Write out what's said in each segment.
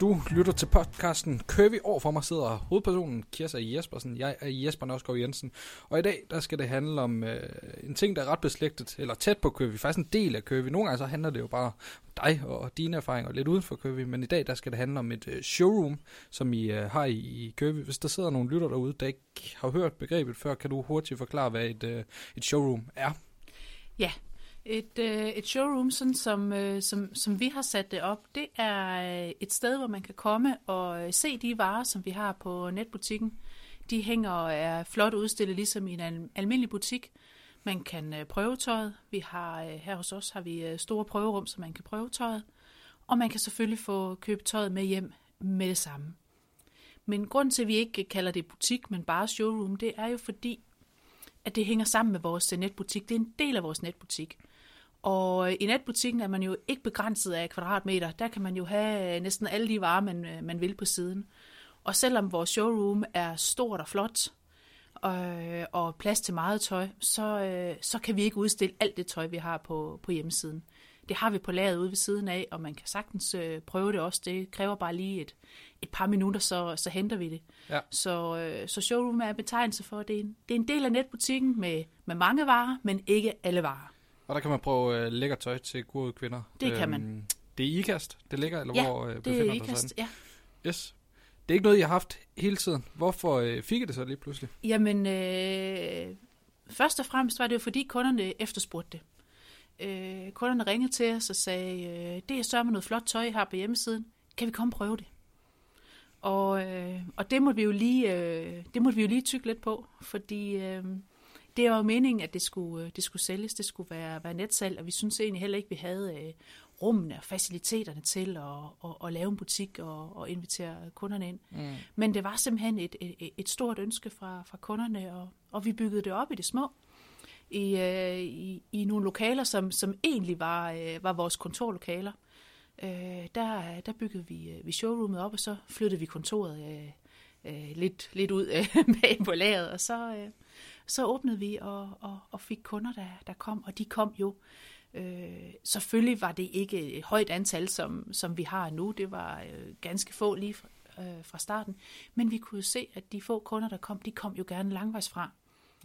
Du lytter til podcasten Curvy. Over for mig sidder hovedpersonen Kirsa Jespersen. Jeg er Jesper Nørskov Jensen. Og i dag der skal det handle om øh, en ting, der er ret beslægtet, eller tæt på Curvy. Faktisk en del af Curvy. Nogle gange så handler det jo bare om dig og dine erfaringer lidt uden for Curvy. Men i dag der skal det handle om et øh, showroom, som I øh, har i, i vi. Hvis der sidder nogle lytter derude, der ikke har hørt begrebet før, kan du hurtigt forklare, hvad et, øh, et showroom er? Ja, et, øh, et showroom, sådan som, øh, som, som vi har sat det op, det er øh, et sted, hvor man kan komme og øh, se de varer, som vi har på netbutikken. De hænger og er flot udstillet, ligesom i en almindelig butik. Man kan øh, prøve tøjet. Vi har, øh, her hos os har vi øh, store prøverum, så man kan prøve tøjet. Og man kan selvfølgelig få købt tøjet med hjem med det samme. Men grund til, at vi ikke kalder det butik, men bare showroom, det er jo fordi, at det hænger sammen med vores øh, netbutik. Det er en del af vores netbutik. Og i netbutikken er man jo ikke begrænset af kvadratmeter. Der kan man jo have næsten alle de varer, man, man vil på siden. Og selvom vores showroom er stort og flot, øh, og plads til meget tøj, så, øh, så kan vi ikke udstille alt det tøj, vi har på, på hjemmesiden. Det har vi på lageret ude ved siden af, og man kan sagtens øh, prøve det også. Det kræver bare lige et, et par minutter, så, så henter vi det. Ja. Så, øh, så showroom er betegnelse for, at det er, en, det er en del af netbutikken med, med mange varer, men ikke alle varer. Og der kan man prøve øh, lækker tøj til gode kvinder. Det kan man. Øhm, Det er IKAST, det ligger, eller Ja, hvor øh, befinder er det sig? ikast, ja. Yes. Det er ikke noget, jeg har haft hele tiden. Hvorfor øh, fik jeg det så lige pludselig? Jamen, øh, først og fremmest var det jo, fordi kunderne efterspurgte det. Øh, kunderne ringede til os og sagde, øh, det er sørme noget flot tøj, I har på hjemmesiden. Kan vi komme og prøve det? Og, øh, og det måtte vi jo lige, øh, det måtte vi jo lige tykke lidt på, fordi øh, det var jo meningen, at det skulle, øh, det skulle sælges, det skulle være, være netsalg, og vi synes egentlig heller ikke, vi havde øh, rummene og faciliteterne til at, at, at lave en butik og, og invitere kunderne ind. Mm. Men det var simpelthen et, et, et stort ønske fra, fra kunderne, og, og vi byggede det op i det små. I, øh, i, i nogle lokaler, som, som egentlig var, øh, var vores kontorlokaler. Øh, der, der byggede vi, øh, vi showroomet op, og så flyttede vi kontoret øh, øh, lidt, lidt ud øh, bag på lageret, og så, øh, så åbnede vi og, og, og fik kunder, der, der kom, og de kom jo. Øh, selvfølgelig var det ikke et højt antal, som, som vi har nu. Det var øh, ganske få lige fra, øh, fra starten. Men vi kunne se, at de få kunder, der kom, de kom jo gerne langvejs fra.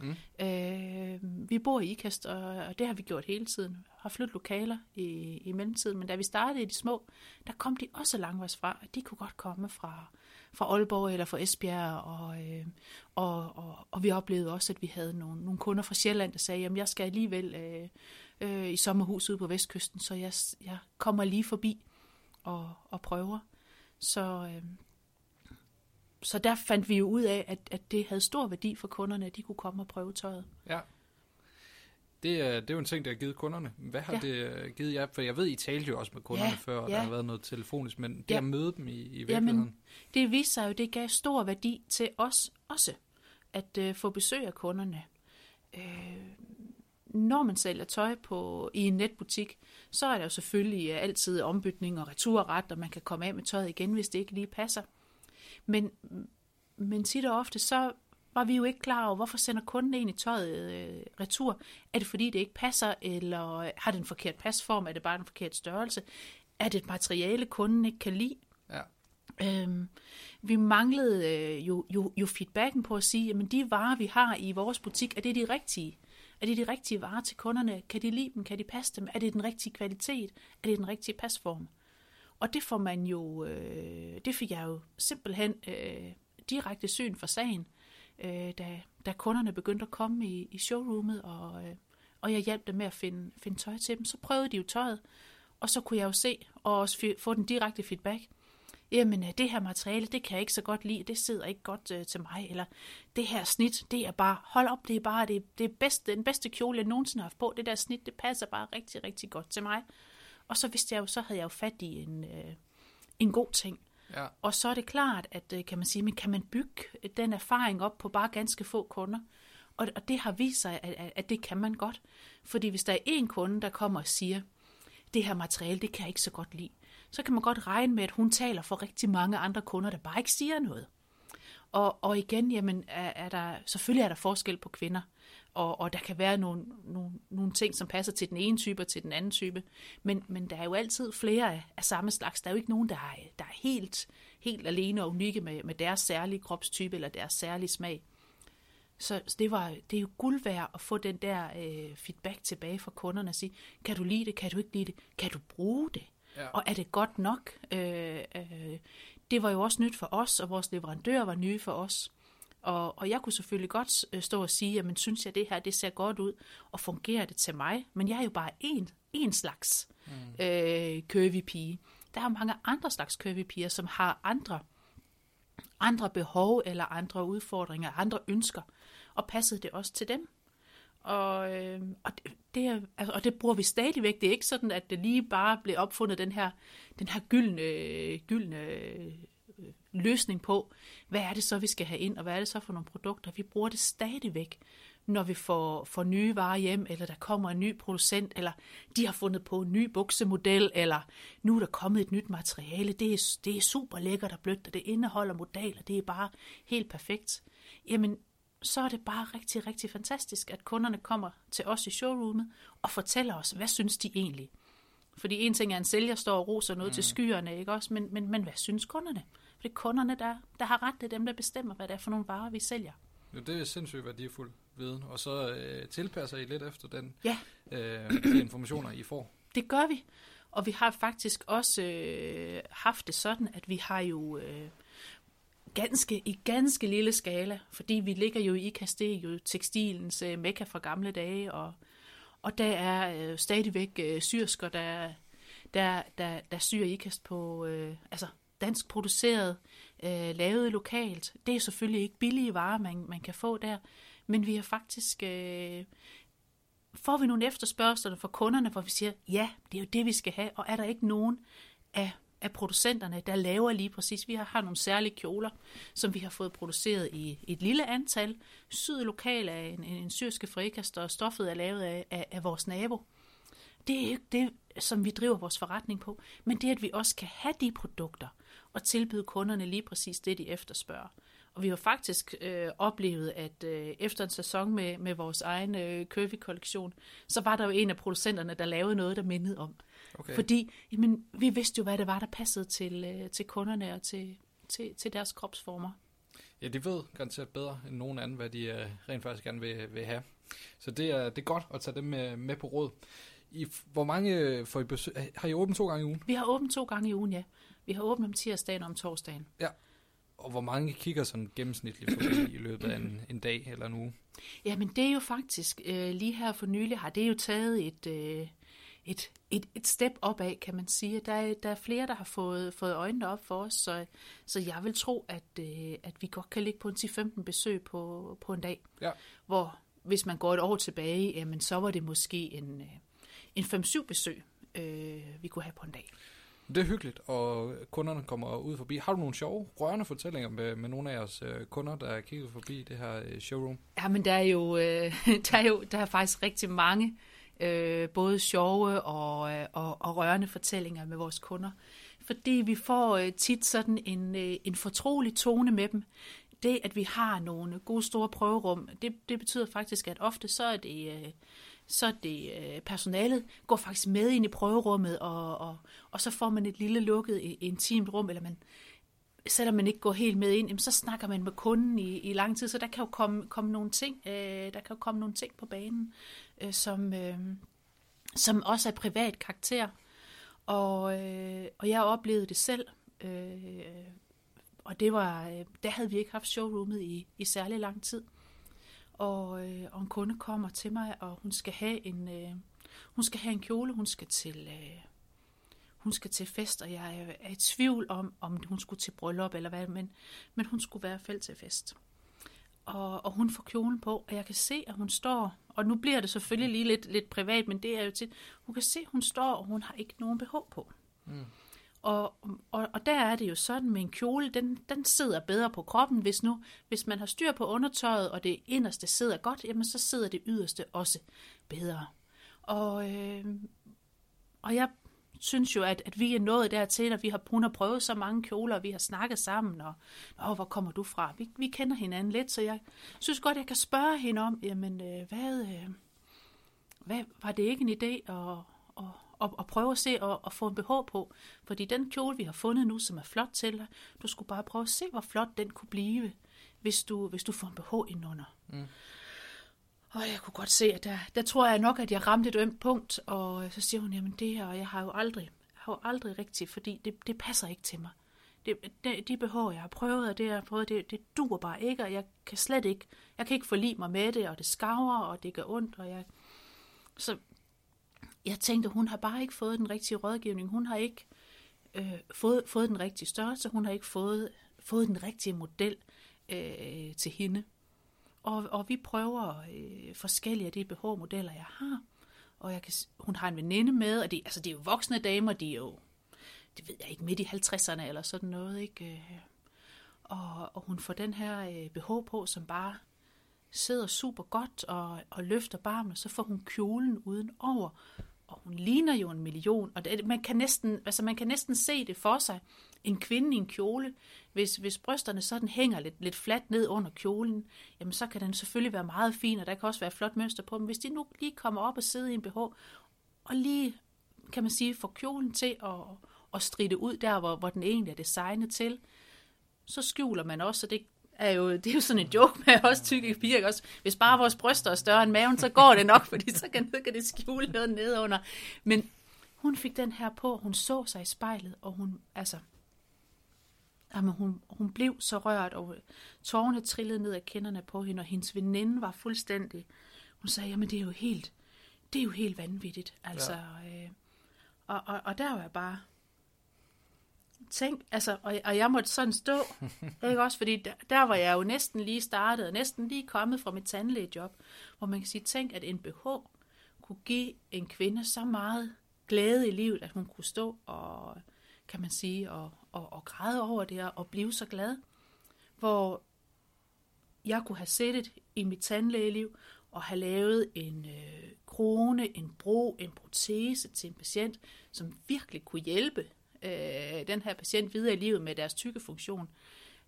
Mm. Øh, vi bor i Ikast, og, og det har vi gjort hele tiden. Har flyttet lokaler i, i mellemtiden, men da vi startede i de små, der kom de også langvejs fra. De kunne godt komme fra, fra Aalborg eller fra Esbjerg, og, øh, og, og, og vi oplevede også, at vi havde nogle, nogle kunder fra Sjælland, der sagde, jamen jeg skal alligevel øh, øh, i sommerhus ude på Vestkysten, så jeg, jeg kommer lige forbi og, og prøver. Så, øh, så der fandt vi jo ud af, at, at det havde stor værdi for kunderne, at de kunne komme og prøve tøjet. Ja. Det er, det er jo en ting, der har givet kunderne. Hvad har ja. Det øh, givet jer? For jeg ved, I talte jo også med kunderne Ja, før, og ja. der har været noget telefonisk, men det Ja. at møde dem i, i virkeligheden. Jamen, det viste sig jo, det gav stor værdi til os også, at øh, få besøg af kunderne. Øh, når man sælger tøj på i en netbutik, så er der jo selvfølgelig øh, altid ombytning og returret, og man kan komme af med tøjet igen, hvis det ikke lige passer. Men, men tit og ofte, så var vi jo ikke klar over, hvorfor sender kunden egentlig tøjet øh, retur? Er det fordi, det ikke passer, eller har det en forkert pasform? Er det bare en forkert størrelse? Er det et materiale, kunden ikke kan lide? Ja. Øhm, vi manglede øh, jo, jo, jo feedbacken på at sige, at de varer, vi har i vores butik, er det de rigtige? Er det de rigtige varer til kunderne? Kan de lide dem? Kan de passe dem? Er det den rigtige kvalitet? Er det den rigtige pasform? Og det får man jo, øh, det fik jeg jo simpelthen øh, direkte syn for sagen, øh, da, da kunderne begyndte at komme i, i showroomet, og, øh, og jeg hjalp dem med at finde, finde tøj til dem. Så prøvede de jo tøjet, og så kunne jeg jo se, og også få den direkte feedback. Jamen, øh, det her materiale, det kan jeg ikke så godt lide, det sidder ikke godt øh, til mig, eller det her snit, det er bare, hold op, det er bare det, det er bedste, den bedste kjole, jeg nogensinde har haft på, det der snit, det passer bare rigtig, rigtig godt til mig. Og så vidste jeg jo, så havde jeg jo fat i en, øh, en god ting. Ja. Og så er det klart, at øh, kan man sige, men kan man bygge den erfaring op på bare ganske få kunder? Og, og det har vist sig, at, at, at det kan man godt. Fordi hvis der er en kunde, der kommer og siger, det her materiale, det kan jeg ikke så godt lide, så kan man godt regne med, at hun taler for rigtig mange andre kunder, der bare ikke siger noget. Og, og igen, jamen, er, er der, selvfølgelig er der forskel på kvinder, og, og der kan være nogle, nogle, nogle ting, som passer til den ene type og til den anden type, men, men der er jo altid flere af, af samme slags. Der er jo ikke nogen, der er, der er helt, helt alene og unikke med, med deres særlige kropstype eller deres særlige smag. Så, det, var, det er jo guld værd at få den der øh, feedback tilbage fra kunderne og sige, kan du lide det, kan du ikke lide det, kan du bruge det? Ja. Og er det godt nok? Øh, øh, det var jo også nyt for os, og vores leverandører var nye for os. Og, og jeg kunne selvfølgelig godt øh, stå og sige, jamen synes jeg, det her det ser godt ud, og fungerer det til mig? Men jeg er jo bare en, en slags mm. øh, curvy pige. Der er mange andre slags curvy piger, som har andre, andre behov eller andre udfordringer, andre ønsker. Og passede det også til dem? Og, øh, og, det, det, altså, og det bruger vi stadigvæk. Det er ikke sådan, at det lige bare blev opfundet den her, den her gyldne, gyldne øh, løsning på, hvad er det så, vi skal have ind, og hvad er det så for nogle produkter. Vi bruger det stadigvæk, når vi får, får nye varer hjem, eller der kommer en ny producent, eller de har fundet på en ny buksemodel, eller nu er der kommet et nyt materiale. Det er, det er super lækkert og blødt, og det indeholder modaler. Det er bare helt perfekt. Jamen, så er det bare rigtig, rigtig fantastisk, at kunderne kommer til os i showroomet og fortæller os, hvad synes de egentlig? Fordi en ting er, at en sælger står og roser noget mm. til skyerne, ikke også? Men, men, men hvad synes kunderne? For det er kunderne, der, der har ret. Det er dem, der bestemmer, hvad det er for nogle varer, vi sælger. Jo, det er sindssygt værdifuld viden. Og så øh, tilpasser I lidt efter den, ja. øh, de informationer, I får. Det gør vi. Og vi har faktisk også øh, haft det sådan, at vi har jo... Øh, ganske, i ganske lille skala, fordi vi ligger jo i Castillo, jo tekstilens øh, mekka fra gamle dage, og, og der er øh, stadigvæk øh, syrsker, der, der, der, der syr IKAST på øh, altså dansk produceret, øh, lavet lokalt. Det er selvfølgelig ikke billige varer, man, man kan få der, men vi har faktisk... Øh, får vi nogle efterspørgsler fra kunderne, hvor vi siger, ja, det er jo det, vi skal have, og er der ikke nogen af af producenterne, der laver lige præcis. Vi har, har nogle særlige kjoler, som vi har fået produceret i et lille antal, syet lokal af en, en syrske frikast, og stoffet er lavet af, af, af vores nabo. Det er ikke det, som vi driver vores forretning på, men det, at vi også kan have de produkter og tilbyde kunderne lige præcis det, de efterspørger. Og vi har faktisk øh, oplevet, at øh, efter en sæson med, med vores egen øh, Curvy-kollektion, så var der jo en af producenterne, der lavede noget, der mindede om. Okay. Fordi jamen, vi vidste jo, hvad det var, der passede til, øh, til kunderne og til, til, til deres kropsformer. Ja, de ved garanteret bedre end nogen anden, hvad de øh, rent faktisk gerne vil, vil have. Så det er, det er godt at tage dem med, med på råd. I, hvor mange får I besøg? Har I åbent to gange i ugen? Vi har åbent to gange i ugen, ja. Vi har åbent om tirsdagen og om torsdagen. Ja. Og hvor mange kigger sådan gennemsnitligt forbi i løbet af en, en dag eller en uge? Jamen det er jo faktisk, øh, lige her for nylig har det jo taget et, øh, et, et, et step opad, kan man sige. Der er, der er flere, der har fået, fået øjnene op for os, så, så jeg vil tro, at, øh, at vi godt kan ligge på en 10-15 besøg på, på en dag. Ja. Hvor hvis man går et år tilbage, jamen, så var det måske en, øh, en 5-7 besøg, øh, vi kunne have på en dag. Det er hyggeligt, og kunderne kommer ud forbi. Har du nogle sjove, rørende fortællinger med, med nogle af jeres øh, kunder, der kigger forbi det her øh, showroom? Ja, men der er jo, øh, der er jo der er faktisk rigtig mange øh, både sjove og, øh, og, og rørende fortællinger med vores kunder. Fordi vi får øh, tit sådan en, øh, en fortrolig tone med dem. Det, at vi har nogle gode store prøverum, det, det betyder faktisk, at ofte så er det... Øh, så det øh, personalet går faktisk med ind i prøverummet, og, og, og så får man et lille lukket, intimt rum, eller man, selvom man ikke går helt med ind, så snakker man med kunden i, i lang tid, så der kan jo komme, komme nogle ting, øh, der kan jo komme nogle ting på banen, øh, som, øh, som også er privat karakter. Og, øh, og jeg oplevede det selv, øh, og det var, øh, der havde vi ikke haft showroomet i, i særlig lang tid. Og, øh, og en kunde kommer til mig, og hun skal have en, øh, hun skal have en kjole, hun skal til, øh, hun skal til fest, og jeg er i tvivl om, om hun skulle til bryllup eller hvad, men, men hun skulle i hvert fald til fest. Og, og hun får kjolen på, og jeg kan se, at hun står, og nu bliver det selvfølgelig lige lidt, lidt privat, men det er jo til, hun kan se, at hun står, og hun har ikke nogen BH på. Mm. Og, og, og der er det jo sådan med en kjole, den, den sidder bedre på kroppen, hvis nu, hvis man har styr på undertøjet, og det inderste sidder godt, jamen så sidder det yderste også bedre. Og, øh, og jeg synes jo, at, at vi er nået dertil, og vi har, hun har prøvet så mange kjoler, og vi har snakket sammen, og Åh, hvor kommer du fra? Vi, vi kender hinanden lidt, så jeg synes godt, jeg kan spørge hende om, jamen, øh, hvad, øh, hvad, var det ikke en idé at, at, at, at prøve at se og at få en BH på? Fordi den kjole, vi har fundet nu, som er flot til dig, du skulle bare prøve at se, hvor flot den kunne blive, hvis du, hvis du får en BH indenunder. Mm. Og jeg kunne godt se, at der, der tror jeg nok, at jeg ramte et ømt punkt, og så siger hun, jamen det her, jeg har jo aldrig, har jo aldrig rigtigt, fordi det, det passer ikke til mig. Det, det, de behov, jeg har prøvet, og det, jeg har prøvet, det, det dur bare ikke, og jeg kan slet ikke, jeg kan ikke forlige mig med det, og det skaver, og det gør ondt, og jeg... Så jeg tænkte, hun har bare ikke fået den rigtige rådgivning, hun har ikke øh, fået, fået den rigtige størrelse, hun har ikke fået, fået den rigtige model øh, til hende. Og, og vi prøver øh, forskellige af de BH-modeller, jeg har. Og jeg kan, hun har en veninde med, og det, altså, det er jo voksne damer, de er jo, det ved jeg ikke, midt i 50'erne eller sådan noget, ikke? Øh, og, og hun får den her øh, BH på, som bare sidder super godt og, og løfter barmen, så får hun kjolen uden over, og hun ligner jo en million, og det, man, kan næsten, altså man kan næsten se det for sig, en kvinde i en kjole, hvis, hvis brysterne sådan hænger lidt, lidt fladt ned under kjolen, jamen så kan den selvfølgelig være meget fin, og der kan også være flot mønster på, men hvis de nu lige kommer op og sidder i en BH, og lige, kan man sige, får kjolen til at, at stride ud der, hvor, hvor den egentlig er designet til, så skjuler man også, og det er jo, det er jo sådan en joke med os tykke piger, ikke også? Hvis bare vores bryster er større end maven, så går det nok, fordi så kan, kan det skjule noget nedunder. Men hun fik den her på, hun så sig i spejlet, og hun, altså, jamen hun, hun blev så rørt, og tårerne trillede ned af kinderne på hende, og hendes veninde var fuldstændig, hun sagde, jamen det er jo helt, det er jo helt vanvittigt, altså, ja. øh, og, og, og der var jeg bare, tænk, altså, og, og jeg måtte sådan stå, ikke også, fordi der, der var jeg jo næsten lige startet, og næsten lige kommet fra mit tandlægejob, hvor man kan sige, tænk, at en BH kunne give en kvinde så meget glæde i livet, at hun kunne stå og, kan man sige, og, og, og græde over det og blive så glad, hvor jeg kunne have sættet i mit tandlægeliv og have lavet en øh, krone, en bro, en protese til en patient, som virkelig kunne hjælpe øh, den her patient videre i livet med deres tykke funktion.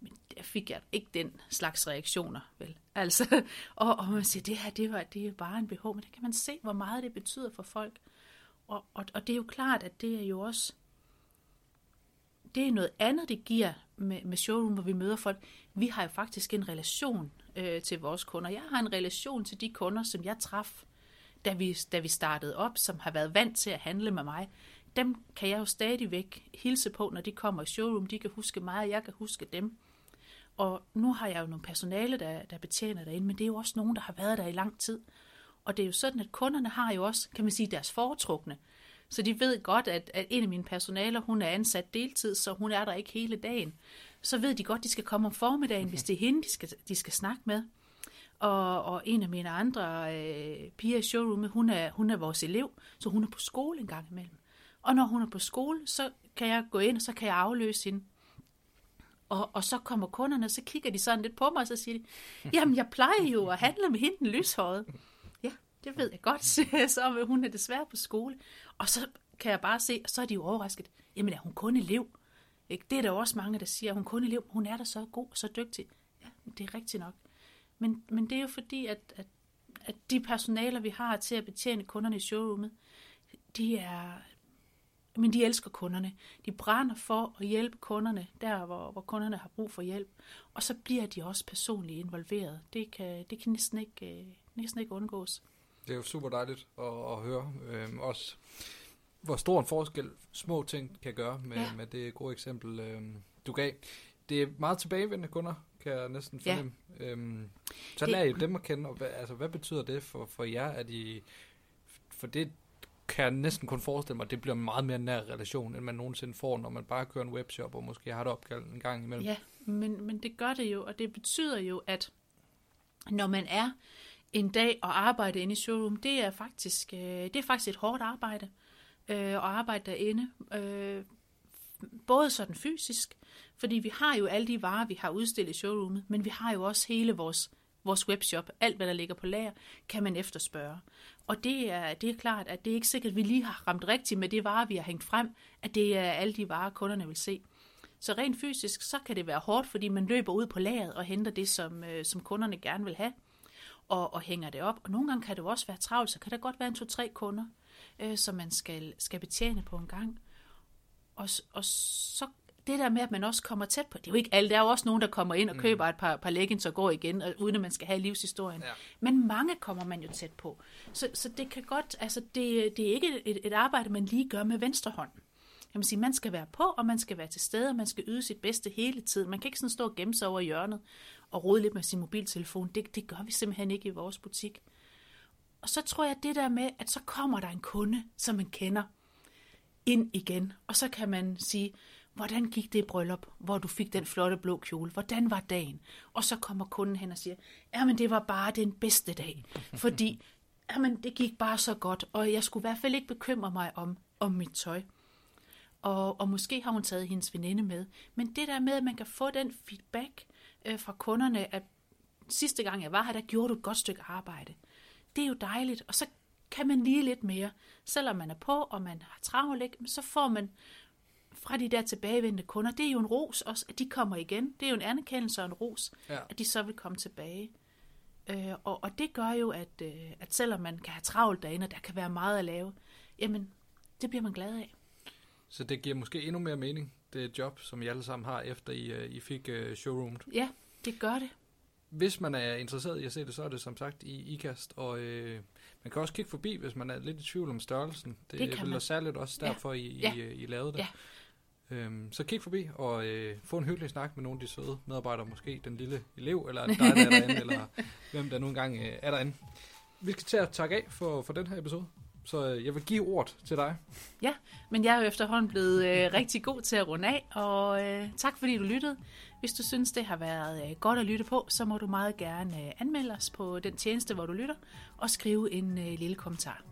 Men der fik jeg ikke den slags reaktioner, vel? Altså, og, og man siger, det her, det, var, det er bare en behov, men der kan man se, hvor meget det betyder for folk. Og, og, og det er jo klart, at det er jo også, det er noget andet, det giver med, med showroom, hvor vi møder folk. Vi har jo faktisk en relation øh, til vores kunder. Jeg har en relation til de kunder, som jeg traf, da vi, da vi startede op, som har været vant til at handle med mig dem kan jeg jo stadigvæk hilse på, når de kommer i showroom. De kan huske mig, og jeg kan huske dem. Og nu har jeg jo nogle personale, der, der betjener derinde, men det er jo også nogen, der har været der i lang tid. Og det er jo sådan, at kunderne har jo også, kan man sige, deres foretrukne. Så de ved godt, at, at en af mine personaler, hun er ansat deltid, så hun er der ikke hele dagen. Så ved de godt, at de skal komme om formiddagen, hvis det er hende, de skal, de skal snakke med. Og, og en af mine andre øh, piger i showroomet, hun er, hun er vores elev, så hun er på skole en gang imellem. Og når hun er på skole, så kan jeg gå ind, og så kan jeg afløse hende. Og, og så kommer kunderne, og så kigger de sådan lidt på mig, og så siger de, jamen jeg plejer jo at handle med hende den lyshåret. Ja, det ved jeg godt, så hun er desværre på skole. Og så kan jeg bare se, og så er de jo overrasket, jamen er hun kun elev? Ikke? Det er der også mange, der siger, at hun kun elev, hun er da så god og så dygtig. Ja, det er rigtigt nok. Men, men det er jo fordi, at, at, at de personaler, vi har til at betjene kunderne i showroomet, de er, men de elsker kunderne. De brænder for at hjælpe kunderne der, hvor, hvor kunderne har brug for hjælp. Og så bliver de også personligt involveret. Det kan, det kan næsten, ikke, øh, næsten ikke undgås. Det er jo super dejligt at, at høre. Øhm, også hvor stor en forskel små ting kan gøre med, ja. med det gode eksempel, øhm, du gav. Det er meget tilbagevendende kunder, kan jeg næsten fornemme. Ja. Øhm, så lad I dem at kende. Og hvad, altså, hvad betyder det for, for jer, at I... For det, kan jeg næsten kun forestille mig, at det bliver en meget mere nær relation, end man nogensinde får, når man bare kører en webshop og måske har det opkald en gang imellem. Ja, men, men det gør det jo, og det betyder jo, at når man er en dag og arbejder inde i showroom, det er faktisk, øh, det er faktisk et hårdt arbejde øh, at arbejde derinde. Øh, både sådan fysisk, fordi vi har jo alle de varer, vi har udstillet i showroomet, men vi har jo også hele vores vores webshop, alt hvad der ligger på lager, kan man efterspørge. Og det er, det er klart, at det er ikke sikkert, at vi lige har ramt rigtigt med det varer, vi har hængt frem, at det er alle de varer, kunderne vil se. Så rent fysisk, så kan det være hårdt, fordi man løber ud på lageret og henter det, som, øh, som kunderne gerne vil have, og, og hænger det op. Og nogle gange kan det jo også være travlt, så kan der godt være en to-tre kunder, øh, som man skal, skal betjene på en gang. Og, og så det der med, at man også kommer tæt på, det er jo ikke alle, der er jo også nogen, der kommer ind og mm. køber et par, par leggings og går igen, og, uden at man skal have livshistorien. Ja. Men mange kommer man jo tæt på. Så, så det kan godt, altså det, det er ikke et, et arbejde, man lige gør med venstre hånd. Man sige, man skal være på, og man skal være til stede, og man skal yde sit bedste hele tiden. Man kan ikke sådan stå og gemme sig over hjørnet og rode lidt med sin mobiltelefon. Det, det gør vi simpelthen ikke i vores butik. Og så tror jeg, det der med, at så kommer der en kunde, som man kender, ind igen. Og så kan man sige, hvordan gik det bryllup, hvor du fik den flotte blå kjole? Hvordan var dagen? Og så kommer kunden hen og siger, jamen det var bare den bedste dag, fordi jamen, det gik bare så godt, og jeg skulle i hvert fald ikke bekymre mig om, om mit tøj. Og, og måske har hun taget hendes veninde med. Men det der med, at man kan få den feedback øh, fra kunderne, at sidste gang jeg var her, der gjorde du et godt stykke arbejde. Det er jo dejligt, og så kan man lige lidt mere. Selvom man er på, og man har travlt, så får man fra de der tilbagevendte kunder, det er jo en ros også, at de kommer igen. Det er jo en anerkendelse og en ros, ja. at de så vil komme tilbage. Øh, og, og det gør jo, at, øh, at selvom man kan have travlt derinde, og der kan være meget at lave, jamen, det bliver man glad af. Så det giver måske endnu mere mening, det job, som I alle sammen har, efter I, uh, I fik uh, showroomet? Ja, det gør det. Hvis man er interesseret i at se det, så er det som sagt i IKAST, og øh, man kan også kigge forbi, hvis man er lidt i tvivl om størrelsen. Det, det vil særligt også derfor, ja. I, ja. I, I lavede det. Ja. Øhm, så kig forbi og øh, få en hyggelig snak med nogle af de søde medarbejdere, måske den lille elev, eller dig, der er derinde, eller hvem der nu engang øh, er derinde. Vi skal til at takke af for, for den her episode. Så øh, jeg vil give ordet til dig. Ja, men jeg er jo efterhånden blevet øh, rigtig god til at runde af, og øh, tak fordi du lyttede. Hvis du synes, det har været øh, godt at lytte på, så må du meget gerne øh, anmelde os på den tjeneste, hvor du lytter, og skrive en øh, lille kommentar.